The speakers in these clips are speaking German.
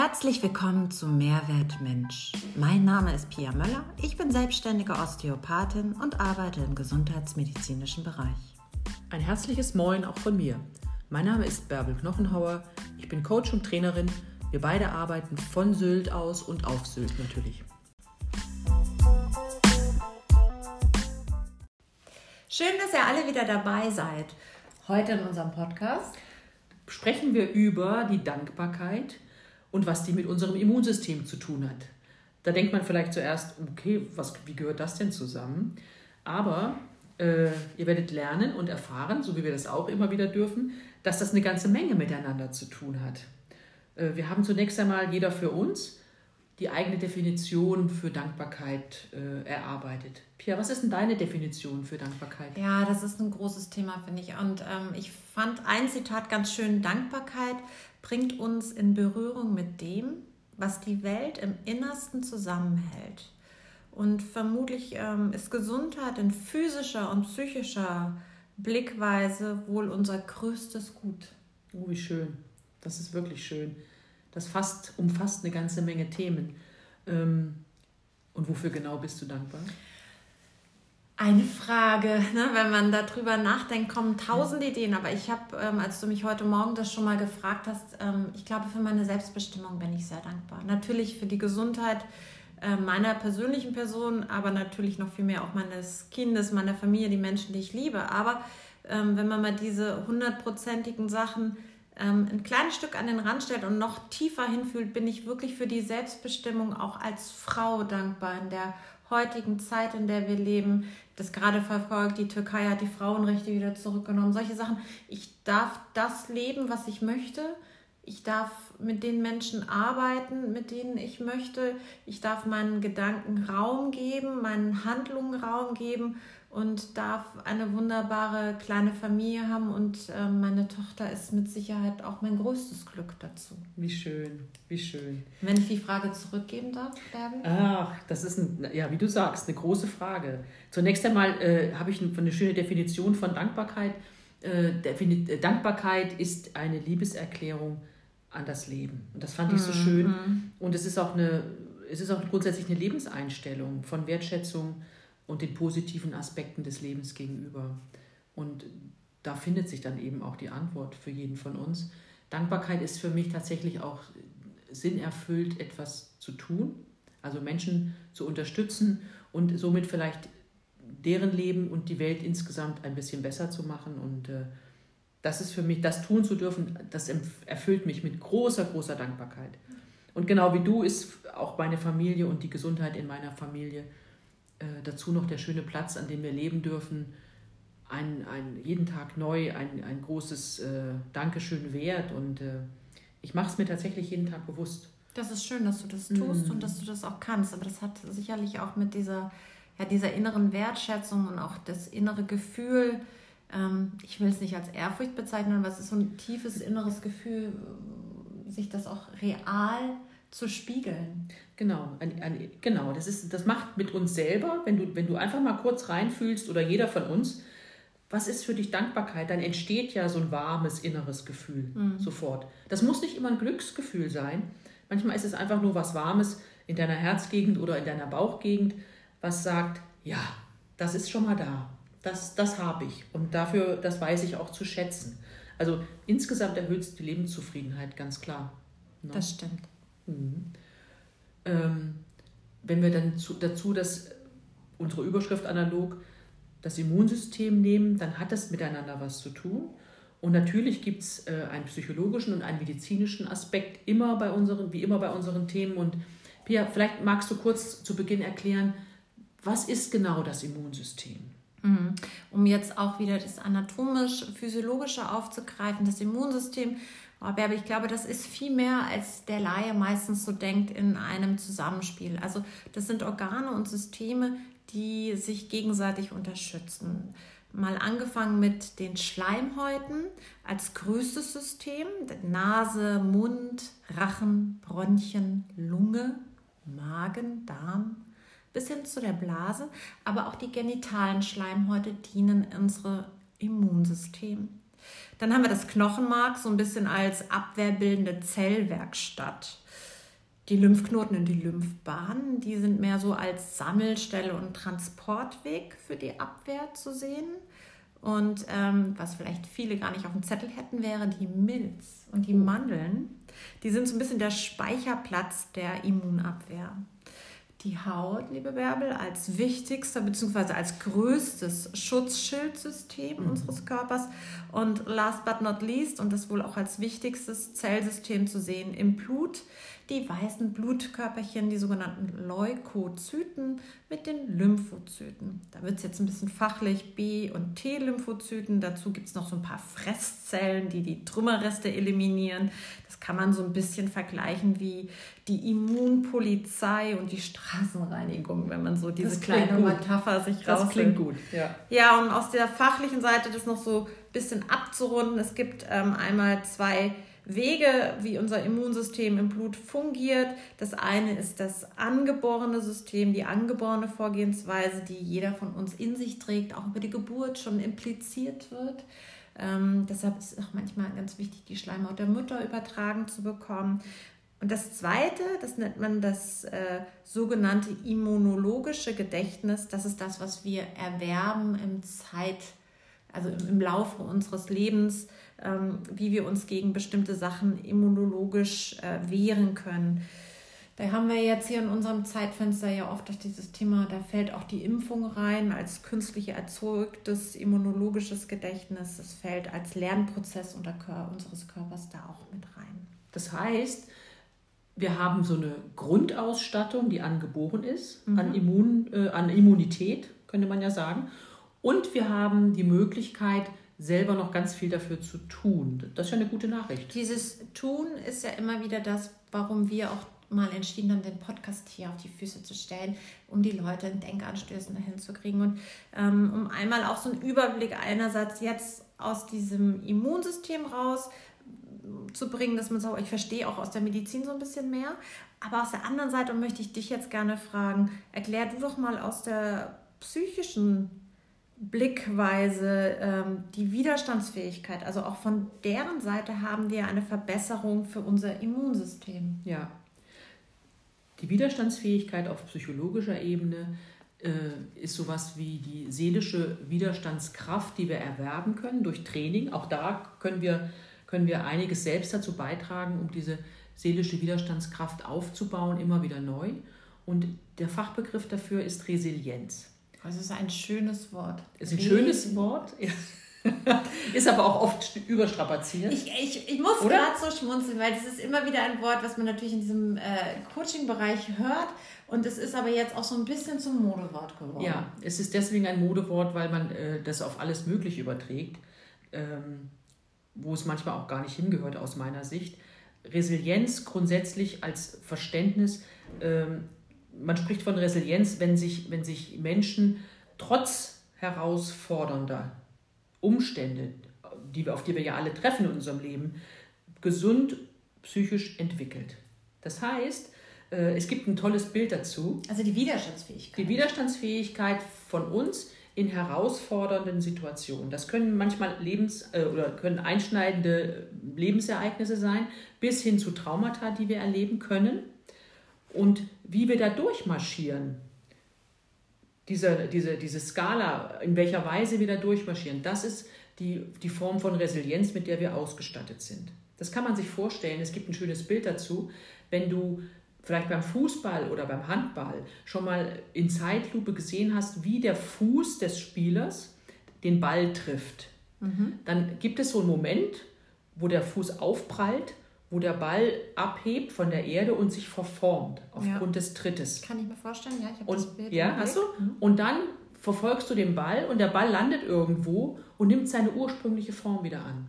Herzlich willkommen zu Mehrwert Mensch. Mein Name ist Pia Möller. Ich bin selbstständige Osteopathin und arbeite im gesundheitsmedizinischen Bereich. Ein herzliches Moin auch von mir. Mein Name ist Bärbel Knochenhauer. Ich bin Coach und Trainerin. Wir beide arbeiten von Sylt aus und auf Sylt natürlich. Schön, dass ihr alle wieder dabei seid. Heute in unserem Podcast sprechen wir über die Dankbarkeit und was die mit unserem Immunsystem zu tun hat. Da denkt man vielleicht zuerst, okay, was, wie gehört das denn zusammen? Aber äh, ihr werdet lernen und erfahren, so wie wir das auch immer wieder dürfen, dass das eine ganze Menge miteinander zu tun hat. Äh, wir haben zunächst einmal jeder für uns die eigene Definition für Dankbarkeit äh, erarbeitet. Pia, was ist denn deine Definition für Dankbarkeit? Ja, das ist ein großes Thema, finde ich. Und ähm, ich fand ein Zitat ganz schön, Dankbarkeit bringt uns in Berührung mit dem, was die Welt im Innersten zusammenhält. Und vermutlich ähm, ist Gesundheit in physischer und psychischer Blickweise wohl unser größtes Gut. Oh, wie schön. Das ist wirklich schön. Das fast, umfasst eine ganze Menge Themen. Ähm, und wofür genau bist du dankbar? Eine Frage, ne? wenn man darüber nachdenkt, kommen tausend Ideen. Aber ich habe, ähm, als du mich heute Morgen das schon mal gefragt hast, ähm, ich glaube, für meine Selbstbestimmung bin ich sehr dankbar. Natürlich für die Gesundheit äh, meiner persönlichen Person, aber natürlich noch viel mehr auch meines Kindes, meiner Familie, die Menschen, die ich liebe. Aber ähm, wenn man mal diese hundertprozentigen Sachen ähm, ein kleines Stück an den Rand stellt und noch tiefer hinfühlt, bin ich wirklich für die Selbstbestimmung auch als Frau dankbar in der heutigen Zeit, in der wir leben. Das gerade verfolgt, die Türkei hat die Frauenrechte wieder zurückgenommen. Solche Sachen. Ich darf das leben, was ich möchte. Ich darf mit den Menschen arbeiten, mit denen ich möchte. Ich darf meinen Gedanken Raum geben, meinen Handlungen Raum geben und darf eine wunderbare kleine Familie haben und äh, meine Tochter ist mit Sicherheit auch mein größtes Glück dazu. Wie schön, wie schön. Wenn ich die Frage zurückgeben darf, Bärbel? Ach, das ist, ein, ja, wie du sagst, eine große Frage. Zunächst einmal äh, habe ich eine, eine, schöne Definition von Dankbarkeit. Äh, äh, Dankbarkeit ist eine Liebeserklärung an das Leben. Und das fand ich so mhm. schön. Und es ist auch eine, es ist auch grundsätzlich eine Lebenseinstellung von Wertschätzung, und den positiven Aspekten des Lebens gegenüber. Und da findet sich dann eben auch die Antwort für jeden von uns. Dankbarkeit ist für mich tatsächlich auch sinnerfüllt, etwas zu tun, also Menschen zu unterstützen und somit vielleicht deren Leben und die Welt insgesamt ein bisschen besser zu machen. Und äh, das ist für mich, das tun zu dürfen, das erfüllt mich mit großer, großer Dankbarkeit. Und genau wie du ist auch meine Familie und die Gesundheit in meiner Familie äh, dazu noch der schöne Platz, an dem wir leben dürfen, ein, ein, jeden Tag neu ein, ein großes äh, Dankeschön wert. Und äh, ich mache es mir tatsächlich jeden Tag bewusst. Das ist schön, dass du das tust mm. und dass du das auch kannst. Aber das hat sicherlich auch mit dieser, ja, dieser inneren Wertschätzung und auch das innere Gefühl, ähm, ich will es nicht als Ehrfurcht bezeichnen, aber es ist so ein tiefes inneres Gefühl, sich das auch real zu spiegeln. Genau, ein, ein, genau. Das, ist, das macht mit uns selber, wenn du, wenn du einfach mal kurz reinfühlst oder jeder von uns, was ist für dich Dankbarkeit, dann entsteht ja so ein warmes inneres Gefühl mhm. sofort. Das muss nicht immer ein Glücksgefühl sein. Manchmal ist es einfach nur was Warmes in deiner Herzgegend oder in deiner Bauchgegend, was sagt, ja, das ist schon mal da. Das, das habe ich. Und dafür, das weiß ich auch zu schätzen. Also insgesamt erhöht es die Lebenszufriedenheit, ganz klar. No? Das stimmt. Mhm. Ähm, wenn wir dann zu, dazu das, unsere Überschrift analog das Immunsystem nehmen, dann hat das miteinander was zu tun. Und natürlich gibt es äh, einen psychologischen und einen medizinischen Aspekt immer bei unseren, wie immer bei unseren Themen. Und Pia, vielleicht magst du kurz zu Beginn erklären, was ist genau das Immunsystem? Mhm. Um jetzt auch wieder das anatomisch-physiologische aufzugreifen, das Immunsystem aber ich glaube, das ist viel mehr, als der Laie meistens so denkt in einem Zusammenspiel. Also das sind Organe und Systeme, die sich gegenseitig unterstützen. Mal angefangen mit den Schleimhäuten als größtes System. Nase, Mund, Rachen, Bronchien, Lunge, Magen, Darm, bis hin zu der Blase. Aber auch die genitalen Schleimhäute dienen unserem Immunsystem. Dann haben wir das Knochenmark so ein bisschen als abwehrbildende Zellwerkstatt. Die Lymphknoten in die Lymphbahnen, die sind mehr so als Sammelstelle und Transportweg für die Abwehr zu sehen. Und ähm, was vielleicht viele gar nicht auf dem Zettel hätten, wäre die Milz und die Mandeln. Die sind so ein bisschen der Speicherplatz der Immunabwehr. Die Haut, liebe Bärbel, als wichtigster bzw. als größtes Schutzschildsystem mhm. unseres Körpers und last but not least und das wohl auch als wichtigstes Zellsystem zu sehen im Blut die weißen Blutkörperchen, die sogenannten Leukozyten mit den Lymphozyten. Da wird es jetzt ein bisschen fachlich B- und T-Lymphozyten. Dazu gibt es noch so ein paar Fresszellen, die die Trümmerreste eliminieren. Das kann man so ein bisschen vergleichen wie die Immunpolizei und die Straßenreinigung, wenn man so diese kleine. Metapher sich raus. Das klingt gut, ja. Ja, und aus der fachlichen Seite das noch so ein bisschen abzurunden. Es gibt ähm, einmal zwei Wege, wie unser Immunsystem im Blut fungiert. Das eine ist das angeborene System, die angeborene Vorgehensweise, die jeder von uns in sich trägt, auch über die Geburt schon impliziert wird. Ähm, deshalb ist es auch manchmal ganz wichtig, die Schleimhaut der Mutter übertragen zu bekommen. Und das Zweite, das nennt man das äh, sogenannte immunologische Gedächtnis. Das ist das, was wir erwerben im Zeit, also im, im Laufe unseres Lebens ähm, wie wir uns gegen bestimmte Sachen immunologisch äh, wehren können. Da haben wir jetzt hier in unserem Zeitfenster ja oft auf dieses Thema, da fällt auch die Impfung rein als künstlich erzeugtes immunologisches Gedächtnis. Es fällt als Lernprozess unseres Körpers da auch mit rein. Das heißt, wir haben so eine Grundausstattung, die angeboren ist, mhm. an, Immun, äh, an Immunität, könnte man ja sagen. Und wir haben die Möglichkeit, selber noch ganz viel dafür zu tun. Das ist ja eine gute Nachricht. Dieses Tun ist ja immer wieder das, warum wir auch mal entschieden haben, den Podcast hier auf die Füße zu stellen, um die Leute in Denkanstößen dahin zu kriegen und ähm, um einmal auch so einen Überblick einerseits jetzt aus diesem Immunsystem raus zu bringen, dass man sagt, ich verstehe auch aus der Medizin so ein bisschen mehr, aber aus der anderen Seite möchte ich dich jetzt gerne fragen, erklär du doch mal aus der psychischen Blickweise ähm, die Widerstandsfähigkeit. Also auch von deren Seite haben wir eine Verbesserung für unser Immunsystem. Ja. Die Widerstandsfähigkeit auf psychologischer Ebene äh, ist sowas wie die seelische Widerstandskraft, die wir erwerben können durch Training. Auch da können wir, können wir einiges selbst dazu beitragen, um diese seelische Widerstandskraft aufzubauen, immer wieder neu. Und der Fachbegriff dafür ist Resilienz. Es ist ein schönes Wort. Ist ein schönes Wort. Ja. ist aber auch oft überstrapaziert. Ich, ich, ich muss gerade so schmunzeln, weil das ist immer wieder ein Wort, was man natürlich in diesem äh, Coaching-Bereich hört. Und es ist aber jetzt auch so ein bisschen zum Modewort geworden. Ja, es ist deswegen ein Modewort, weil man äh, das auf alles Mögliche überträgt, ähm, wo es manchmal auch gar nicht hingehört aus meiner Sicht. Resilienz grundsätzlich als Verständnis ähm, man spricht von Resilienz, wenn sich, wenn sich Menschen trotz herausfordernder Umstände, die, auf die wir ja alle treffen in unserem Leben, gesund psychisch entwickelt. Das heißt, äh, es gibt ein tolles Bild dazu. Also die Widerstandsfähigkeit. Die Widerstandsfähigkeit von uns in herausfordernden Situationen. Das können manchmal Lebens- äh, oder können einschneidende Lebensereignisse sein, bis hin zu Traumata, die wir erleben können und wie wir da durchmarschieren. Diese, diese, diese Skala, in welcher Weise wir da durchmarschieren, das ist die, die Form von Resilienz, mit der wir ausgestattet sind. Das kann man sich vorstellen. Es gibt ein schönes Bild dazu. Wenn du vielleicht beim Fußball oder beim Handball schon mal in Zeitlupe gesehen hast, wie der Fuß des Spielers den Ball trifft, mhm. dann gibt es so einen Moment, wo der Fuß aufprallt wo der Ball abhebt von der Erde und sich verformt aufgrund ja. des Trittes. Kann ich mir vorstellen, ja, ich habe das Bild. Ja, hast du? Mhm. Und dann verfolgst du den Ball und der Ball landet irgendwo und nimmt seine ursprüngliche Form wieder an.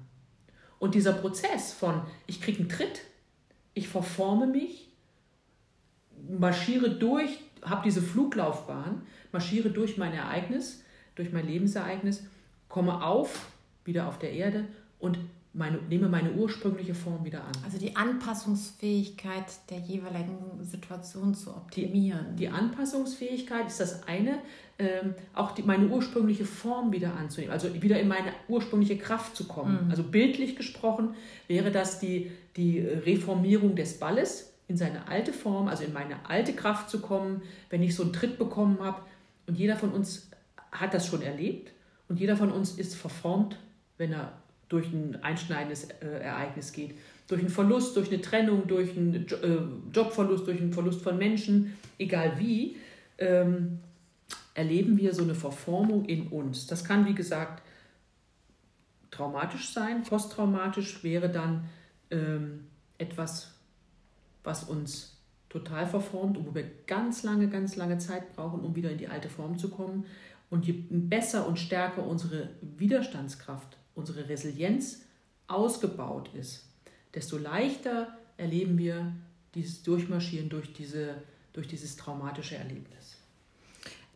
Und dieser Prozess von, ich kriege einen Tritt, ich verforme mich, marschiere durch, habe diese Fluglaufbahn, marschiere durch mein Ereignis, durch mein Lebensereignis, komme auf, wieder auf der Erde und meine, nehme meine ursprüngliche Form wieder an. Also die Anpassungsfähigkeit der jeweiligen Situation zu optimieren. Die, die Anpassungsfähigkeit ist das eine, ähm, auch die, meine ursprüngliche Form wieder anzunehmen, also wieder in meine ursprüngliche Kraft zu kommen. Mhm. Also bildlich gesprochen wäre das die, die Reformierung des Balles. in seine alte Form, also in meine alte Kraft zu kommen, wenn ich so einen Tritt bekommen habe. Und jeder von uns hat das schon erlebt und jeder von uns ist verformt, wenn er durch ein einschneidendes äh, Ereignis geht. Durch einen Verlust, durch eine Trennung, durch einen jo äh, Jobverlust, durch einen Verlust von Menschen, egal wie, ähm, erleben wir so eine Verformung in uns. Das kann, wie gesagt, traumatisch sein. Posttraumatisch wäre dann ähm, etwas, was uns total verformt und wo wir ganz lange, ganz lange Zeit brauchen, um wieder in die alte Form zu kommen. Und je besser und stärker unsere Widerstandskraft, unsere Resilienz ausgebaut ist, desto leichter erleben wir dieses Durchmarschieren durch, diese, durch dieses traumatische Erlebnis.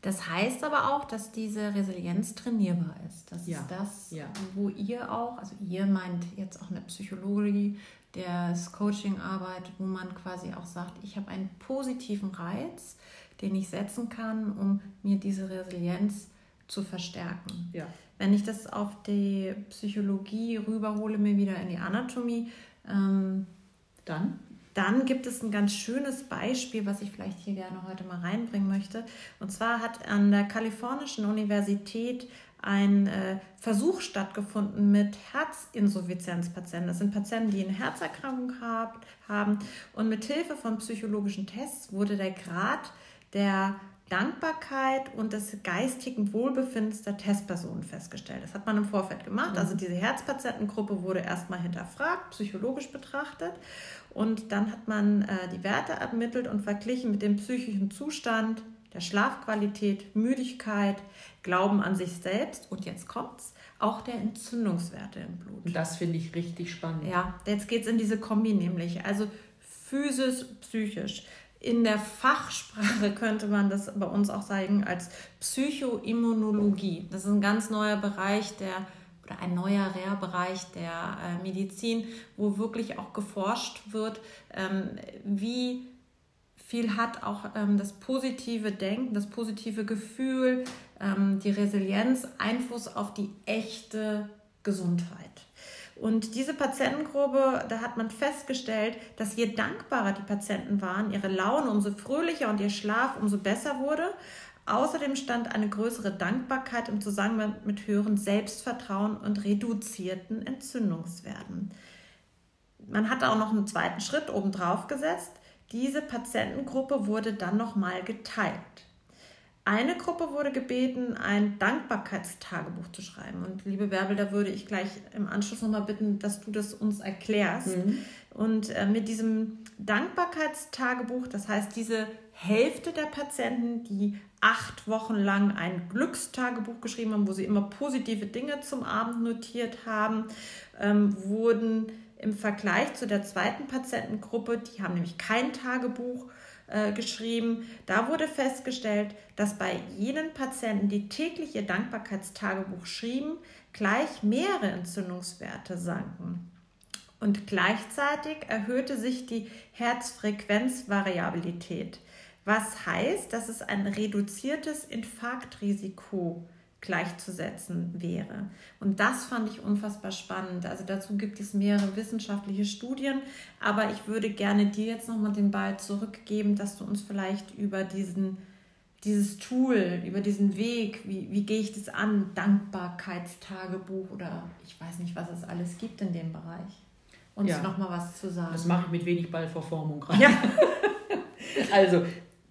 Das heißt aber auch, dass diese Resilienz trainierbar ist. Das ja. ist das, ja. wo ihr auch, also ihr meint jetzt auch eine Psychologie, das Coaching arbeitet, wo man quasi auch sagt, ich habe einen positiven Reiz, den ich setzen kann, um mir diese Resilienz zu verstärken. Ja. Wenn ich das auf die Psychologie rüberhole, mir wieder in die Anatomie, ähm, dann? Dann gibt es ein ganz schönes Beispiel, was ich vielleicht hier gerne heute mal reinbringen möchte. Und zwar hat an der Kalifornischen Universität ein äh, Versuch stattgefunden mit Herzinsuffizienzpatienten. Das sind Patienten, die eine Herzerkrankung hab, haben. Und mit Hilfe von psychologischen Tests wurde der Grad der Dankbarkeit und des geistigen Wohlbefindens der Testpersonen festgestellt. Das hat man im Vorfeld gemacht. Also mhm. diese Herzpatientengruppe wurde erstmal hinterfragt, psychologisch betrachtet. Und dann hat man äh, die Werte ermittelt und verglichen mit dem psychischen Zustand, der Schlafqualität, Müdigkeit, Glauben an sich selbst und jetzt kommt's, auch der Entzündungswerte im Blut. Das finde ich richtig spannend. Ja, jetzt geht es in diese Kombi nämlich. Also physisch, psychisch. In der Fachsprache könnte man das bei uns auch sagen als Psychoimmunologie. Das ist ein ganz neuer Bereich der oder ein neuer Bereich der äh, Medizin, wo wirklich auch geforscht wird, ähm, wie viel hat auch ähm, das positive Denken, das positive Gefühl, ähm, die Resilienz Einfluss auf die echte Gesundheit. Und diese Patientengruppe, da hat man festgestellt, dass je dankbarer die Patienten waren, ihre Laune umso fröhlicher und ihr Schlaf umso besser wurde. Außerdem stand eine größere Dankbarkeit im Zusammenhang mit höheren Selbstvertrauen und reduzierten Entzündungswerten. Man hat auch noch einen zweiten Schritt obendrauf gesetzt. Diese Patientengruppe wurde dann nochmal geteilt. Eine Gruppe wurde gebeten, ein Dankbarkeitstagebuch zu schreiben. Und liebe Bärbel, da würde ich gleich im Anschluss nochmal bitten, dass du das uns erklärst. Mhm. Und äh, mit diesem Dankbarkeitstagebuch, das heißt diese Hälfte der Patienten, die acht Wochen lang ein Glückstagebuch geschrieben haben, wo sie immer positive Dinge zum Abend notiert haben, ähm, wurden im Vergleich zu der zweiten Patientengruppe, die haben nämlich kein Tagebuch, äh, geschrieben. Da wurde festgestellt, dass bei jenen Patienten, die täglich ihr Dankbarkeitstagebuch schrieben, gleich mehrere Entzündungswerte sanken. Und gleichzeitig erhöhte sich die Herzfrequenzvariabilität, was heißt, dass es ein reduziertes Infarktrisiko gleichzusetzen wäre. Und das fand ich unfassbar spannend. Also dazu gibt es mehrere wissenschaftliche Studien, aber ich würde gerne dir jetzt nochmal den Ball zurückgeben, dass du uns vielleicht über diesen, dieses Tool, über diesen Weg, wie, wie gehe ich das an, Dankbarkeitstagebuch oder ich weiß nicht, was es alles gibt in dem Bereich. Uns ja. nochmal was zu sagen. Das mache ich mit wenig Ballverformung gerade. Ja. also,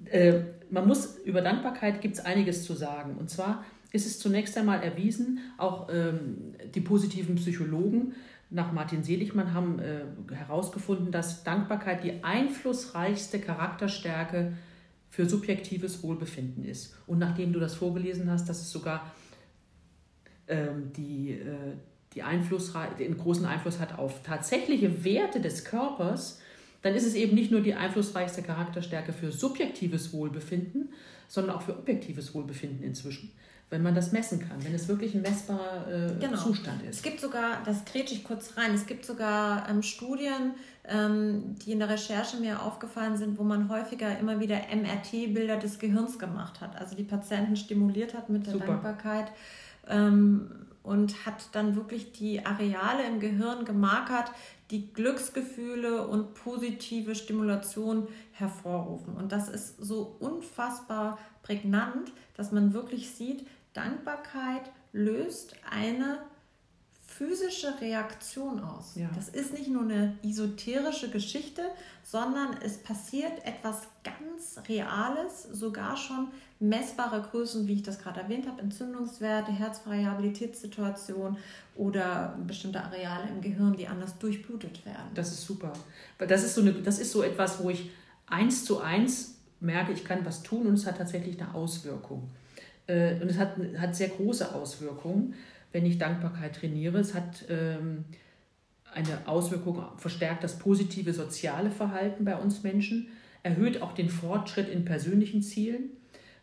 äh, man muss über Dankbarkeit gibt es einiges zu sagen. Und zwar ist es zunächst einmal erwiesen, auch ähm, die positiven Psychologen nach Martin Seligmann haben äh, herausgefunden, dass Dankbarkeit die einflussreichste Charakterstärke für subjektives Wohlbefinden ist. Und nachdem du das vorgelesen hast, dass es sogar ähm, die, äh, die den großen Einfluss hat auf tatsächliche Werte des Körpers, dann ist es eben nicht nur die einflussreichste Charakterstärke für subjektives Wohlbefinden, sondern auch für objektives Wohlbefinden inzwischen wenn man das messen kann, wenn es wirklich ein messbarer äh, genau. Zustand ist. Es gibt sogar, das kretsche ich kurz rein, es gibt sogar ähm, Studien, ähm, die in der Recherche mir aufgefallen sind, wo man häufiger immer wieder MRT-Bilder des Gehirns gemacht hat, also die Patienten stimuliert hat mit der Super. Dankbarkeit ähm, und hat dann wirklich die Areale im Gehirn gemarkert, die Glücksgefühle und positive Stimulation hervorrufen. Und das ist so unfassbar prägnant, dass man wirklich sieht, Dankbarkeit löst eine physische Reaktion aus. Ja. Das ist nicht nur eine esoterische Geschichte, sondern es passiert etwas ganz Reales, sogar schon messbare Größen, wie ich das gerade erwähnt habe, Entzündungswerte, Herzvariabilitätssituation oder bestimmte Areale im Gehirn, die anders durchblutet werden. Das ist super. Das ist so, eine, das ist so etwas, wo ich eins zu eins merke, ich kann was tun und es hat tatsächlich eine Auswirkung. Äh, und es hat, hat sehr große Auswirkungen wenn ich Dankbarkeit trainiere. Es hat ähm, eine Auswirkung, verstärkt das positive soziale Verhalten bei uns Menschen, erhöht auch den Fortschritt in persönlichen Zielen.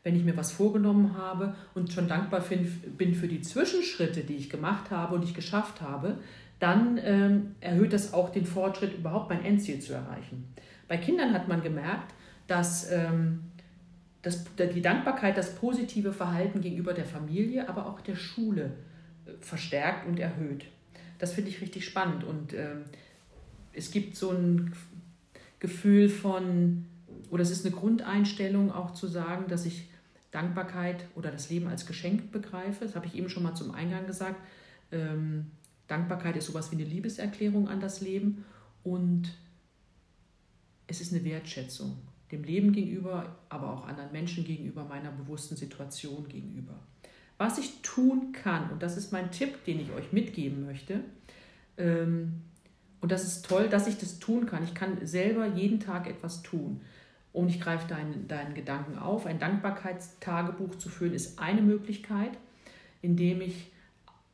Wenn ich mir was vorgenommen habe und schon dankbar bin für die Zwischenschritte, die ich gemacht habe und ich geschafft habe, dann ähm, erhöht das auch den Fortschritt, überhaupt mein Endziel zu erreichen. Bei Kindern hat man gemerkt, dass, ähm, dass die Dankbarkeit das positive Verhalten gegenüber der Familie, aber auch der Schule verstärkt und erhöht. Das finde ich richtig spannend und äh, es gibt so ein Gefühl von, oder es ist eine Grundeinstellung auch zu sagen, dass ich Dankbarkeit oder das Leben als Geschenk begreife. Das habe ich eben schon mal zum Eingang gesagt. Ähm, Dankbarkeit ist sowas wie eine Liebeserklärung an das Leben und es ist eine Wertschätzung dem Leben gegenüber, aber auch anderen Menschen gegenüber, meiner bewussten Situation gegenüber was ich tun kann. Und das ist mein Tipp, den ich euch mitgeben möchte. Ähm, und das ist toll, dass ich das tun kann. Ich kann selber jeden Tag etwas tun. Und ich greife deinen, deinen Gedanken auf. Ein Dankbarkeitstagebuch zu führen ist eine Möglichkeit, indem ich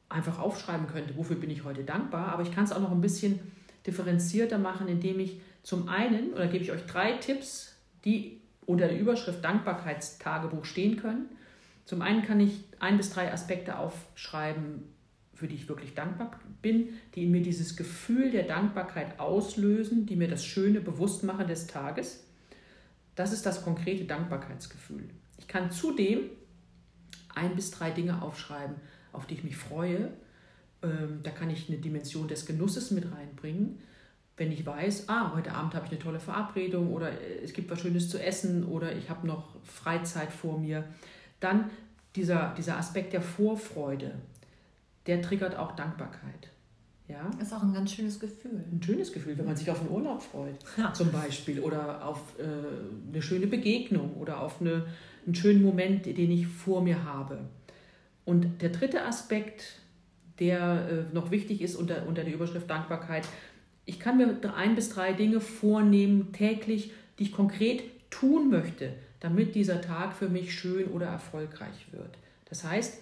einfach aufschreiben könnte, wofür bin ich heute dankbar. Aber ich kann es auch noch ein bisschen differenzierter machen, indem ich zum einen, oder gebe ich euch drei Tipps, die unter der Überschrift Dankbarkeitstagebuch stehen können. Zum einen kann ich ein bis drei Aspekte aufschreiben, für die ich wirklich dankbar bin, die in mir dieses Gefühl der Dankbarkeit auslösen, die mir das Schöne bewusst machen des Tages. Das ist das konkrete Dankbarkeitsgefühl. Ich kann zudem ein bis drei Dinge aufschreiben, auf die ich mich freue. Ähm, da kann ich eine Dimension des Genusses mit reinbringen. Wenn ich weiß, ah, heute Abend habe ich eine tolle Verabredung oder äh, es gibt was Schönes zu essen oder ich habe noch Freizeit vor mir, dann dieser, dieser Aspekt der Vorfreude, der triggert auch Dankbarkeit. Ja? Ist auch ein ganz schönes Gefühl. Ein schönes Gefühl, wenn man sich auf einen Urlaub freut, ja. zum Beispiel, oder auf äh, eine schöne Begegnung oder auf eine, einen schönen Moment, den ich vor mir habe. Und der dritte Aspekt, der äh, noch wichtig ist unter, unter der Überschrift Dankbarkeit, ich kann mir ein bis drei Dinge vornehmen täglich, die ich konkret tun möchte, damit dieser Tag für mich schön oder erfolgreich wird. Das heißt,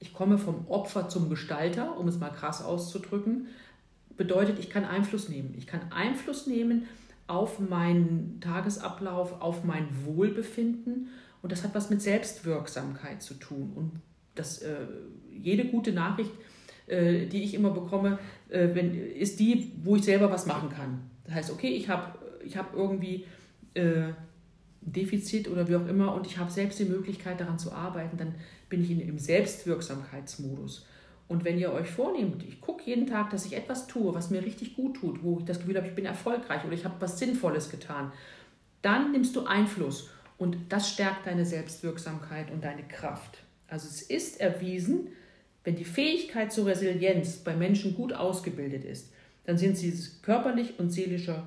ich komme vom Opfer zum Gestalter, um es mal krass auszudrücken, bedeutet, ich kann Einfluss nehmen. Ich kann Einfluss nehmen auf meinen Tagesablauf, auf mein Wohlbefinden und das hat was mit Selbstwirksamkeit zu tun. Und das, äh, jede gute Nachricht, äh, die ich immer bekomme, äh, wenn, ist die, wo ich selber was machen kann. Das heißt, okay, ich habe ich hab irgendwie äh, Defizit oder wie auch immer und ich habe selbst die Möglichkeit daran zu arbeiten, dann bin ich in, im Selbstwirksamkeitsmodus. Und wenn ihr euch vornehmt, ich gucke jeden Tag, dass ich etwas tue, was mir richtig gut tut, wo ich das Gefühl habe, ich bin erfolgreich oder ich habe was Sinnvolles getan, dann nimmst du Einfluss und das stärkt deine Selbstwirksamkeit und deine Kraft. Also es ist erwiesen, wenn die Fähigkeit zur Resilienz bei Menschen gut ausgebildet ist, dann sind sie körperlich und seelischer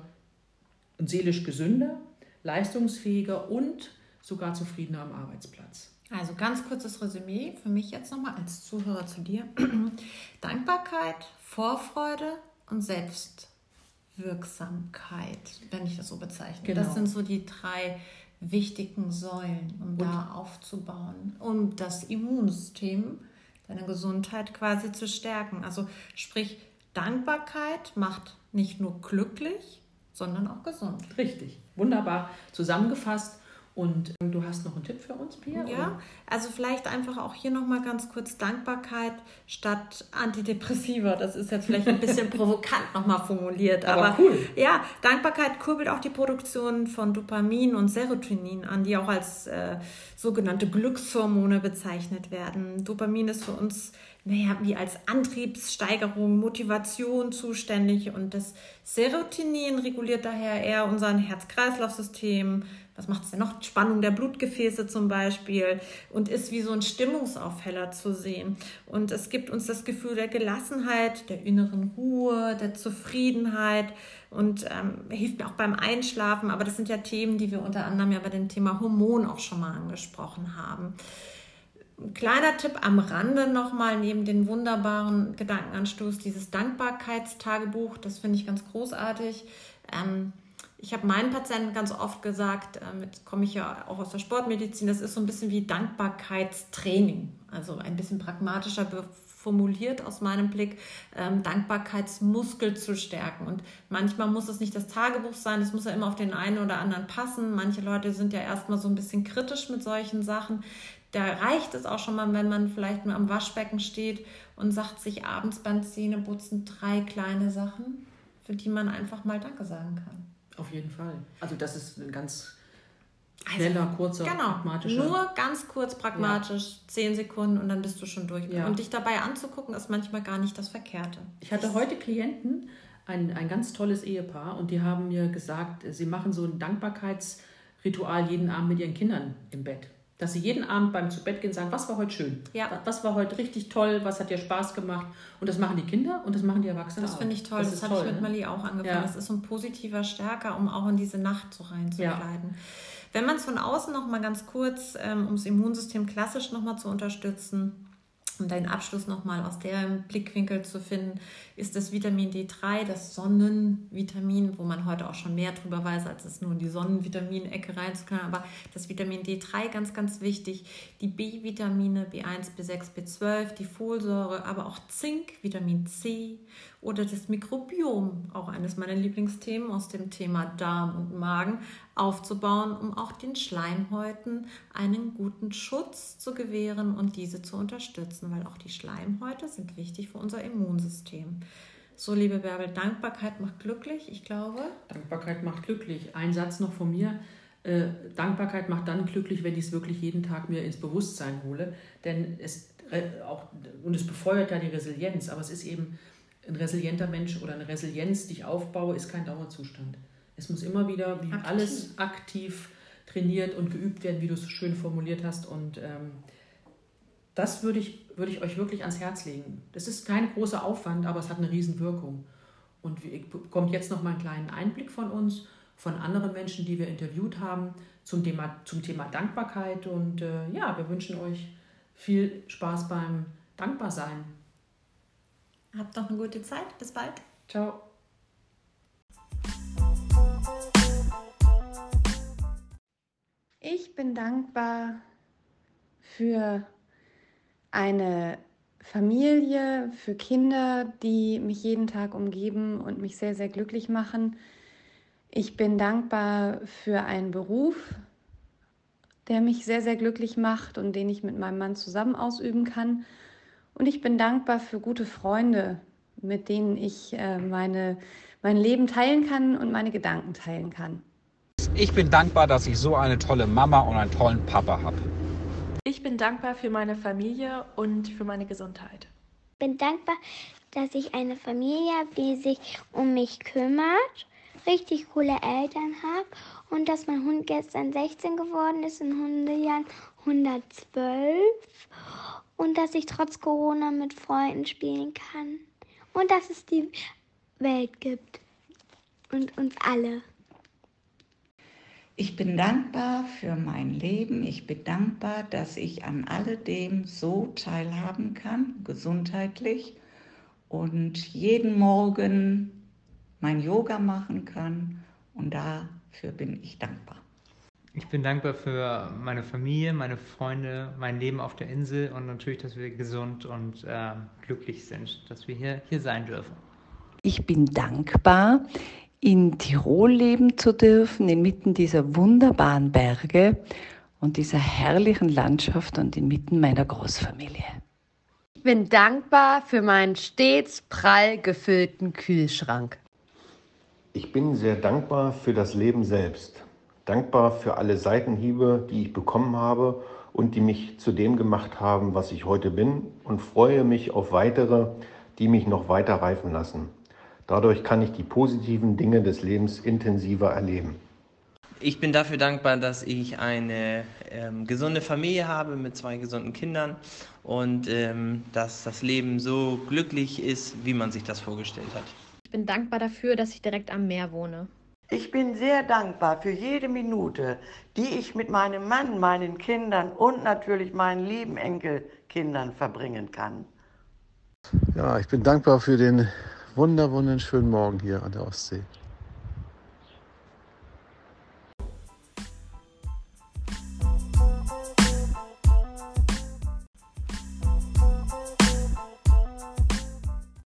und seelisch gesünder leistungsfähiger und sogar zufriedener am Arbeitsplatz. Also ganz kurzes Resümee für mich jetzt nochmal als Zuhörer zu dir. Dankbarkeit, Vorfreude und Selbstwirksamkeit, wenn ich das so bezeichne. Genau. Das sind so die drei wichtigen Säulen, um und da aufzubauen, um das Immunsystem, deine Gesundheit quasi zu stärken. Also sprich, Dankbarkeit macht nicht nur glücklich, sondern auch gesund. Richtig, wunderbar zusammengefasst. Und ähm, du hast noch einen Tipp für uns, Pia? Ja, oder? also vielleicht einfach auch hier nochmal ganz kurz Dankbarkeit statt Antidepressiva. Das ist jetzt vielleicht ein bisschen provokant nochmal formuliert. Aber, aber, cool. Ja, Dankbarkeit kurbelt auch die Produktion von Dopamin und Serotonin an, die auch als äh, sogenannte Glückshormone bezeichnet werden. Dopamin ist für uns naja, wie als Antriebssteigerung, Motivation zuständig und das Serotonin reguliert daher eher unser Herz-Kreislauf-System. Was macht es denn noch? Spannung der Blutgefäße zum Beispiel und ist wie so ein Stimmungsaufheller zu sehen. Und es gibt uns das Gefühl der Gelassenheit, der inneren Ruhe, der Zufriedenheit und ähm, hilft mir auch beim Einschlafen. Aber das sind ja Themen, die wir unter anderem ja bei dem Thema Hormon auch schon mal angesprochen haben. Ein kleiner Tipp am Rande nochmal, neben den wunderbaren Gedankenanstoß, dieses Dankbarkeitstagebuch, das finde ich ganz großartig. Ähm, ich habe meinen Patienten ganz oft gesagt, äh, mit komme ich ja auch aus der Sportmedizin, das ist so ein bisschen wie Dankbarkeitstraining, also ein bisschen pragmatischer formuliert aus meinem Blick, ähm, Dankbarkeitsmuskel zu stärken. Und manchmal muss es nicht das Tagebuch sein, es muss ja immer auf den einen oder anderen passen. Manche Leute sind ja erstmal so ein bisschen kritisch mit solchen Sachen. Da reicht es auch schon mal, wenn man vielleicht mal am Waschbecken steht und sagt sich abends beim Zähneputzen drei kleine Sachen, für die man einfach mal Danke sagen kann. Auf jeden Fall. Also das ist ein ganz also, schneller, also, kurzer, genau, pragmatischer. Nur ganz kurz pragmatisch, ja. zehn Sekunden und dann bist du schon durch. Ja. Und dich dabei anzugucken, ist manchmal gar nicht das Verkehrte. Ich hatte heute Klienten, ein, ein ganz tolles Ehepaar, und die haben mir gesagt, sie machen so ein Dankbarkeitsritual jeden Abend mit ihren Kindern im Bett dass sie jeden Abend beim zu Bett gehen sagen, was war heute schön? Ja. Was war heute richtig toll? Was hat dir Spaß gemacht? Und das machen die Kinder und das machen die Erwachsenen Das finde ich toll. Das, das habe ich mit ne? Mali auch angefangen. Ja. Das ist so ein positiver Stärker, um auch in diese Nacht so reinzukleiden. Ja. Wenn man es von außen noch mal ganz kurz, ähm, um das Immunsystem klassisch noch mal zu unterstützen, um deinen Abschluss nochmal aus dem Blickwinkel zu finden, ist das Vitamin D3, das Sonnenvitamin, wo man heute auch schon mehr drüber weiß, als es nur in die Sonnenvitaminecke reinzukommen. Aber das Vitamin D3 ganz, ganz wichtig. Die B-Vitamine B1, B6, B12, die Folsäure, aber auch Zink, Vitamin C oder das Mikrobiom, auch eines meiner Lieblingsthemen aus dem Thema Darm und Magen, aufzubauen, um auch den Schleimhäuten einen guten Schutz zu gewähren und diese zu unterstützen, weil auch die Schleimhäute sind wichtig für unser Immunsystem. So, liebe Bärbel, Dankbarkeit macht glücklich, ich glaube. Dankbarkeit macht glücklich. Ein Satz noch von mir. Äh, Dankbarkeit macht dann glücklich, wenn ich es wirklich jeden Tag mir ins Bewusstsein hole. Denn es äh, auch, und es befeuert ja die Resilienz, aber es ist eben ein resilienter Mensch oder eine Resilienz, die ich aufbaue, ist kein Dauerzustand. Es muss immer wieder wie aktiv. alles aktiv trainiert und geübt werden, wie du es so schön formuliert hast. Und ähm, das würde ich, würde ich euch wirklich ans Herz legen. Das ist kein großer Aufwand, aber es hat eine Riesenwirkung. Und ihr bekommt jetzt noch mal einen kleinen Einblick von uns, von anderen Menschen, die wir interviewt haben, zum Thema, zum Thema Dankbarkeit. Und äh, ja, wir wünschen euch viel Spaß beim Dankbarsein. Habt noch eine gute Zeit. Bis bald. Ciao. Ich bin dankbar für eine Familie, für Kinder, die mich jeden Tag umgeben und mich sehr, sehr glücklich machen. Ich bin dankbar für einen Beruf, der mich sehr, sehr glücklich macht und den ich mit meinem Mann zusammen ausüben kann. Und ich bin dankbar für gute Freunde, mit denen ich äh, meine, mein Leben teilen kann und meine Gedanken teilen kann. Ich bin dankbar, dass ich so eine tolle Mama und einen tollen Papa habe. Ich bin dankbar für meine Familie und für meine Gesundheit. Ich bin dankbar, dass ich eine Familie habe, die sich um mich kümmert, richtig coole Eltern habe und dass mein Hund gestern 16 geworden ist, in Hundejahren 112 und dass ich trotz Corona mit Freunden spielen kann und dass es die Welt gibt und uns alle. Ich bin dankbar für mein Leben. Ich bin dankbar, dass ich an alledem so teilhaben kann, gesundheitlich, und jeden Morgen mein Yoga machen kann. Und dafür bin ich dankbar. Ich bin dankbar für meine Familie, meine Freunde, mein Leben auf der Insel und natürlich, dass wir gesund und äh, glücklich sind, dass wir hier, hier sein dürfen. Ich bin dankbar, in Tirol leben zu dürfen, inmitten dieser wunderbaren Berge und dieser herrlichen Landschaft und inmitten meiner Großfamilie. Ich bin dankbar für meinen stets prall gefüllten Kühlschrank. Ich bin sehr dankbar für das Leben selbst dankbar für alle Seitenhiebe, die ich bekommen habe und die mich zu dem gemacht haben, was ich heute bin und freue mich auf weitere, die mich noch weiter reifen lassen. Dadurch kann ich die positiven Dinge des Lebens intensiver erleben. Ich bin dafür dankbar, dass ich eine ähm, gesunde Familie habe mit zwei gesunden Kindern und ähm, dass das Leben so glücklich ist, wie man sich das vorgestellt hat. Ich bin dankbar dafür, dass ich direkt am Meer wohne. Ich bin sehr dankbar für jede Minute, die ich mit meinem Mann, meinen Kindern und natürlich meinen lieben Enkelkindern verbringen kann. Ja, ich bin dankbar für den wunder, wunderschönen Morgen hier an der Ostsee.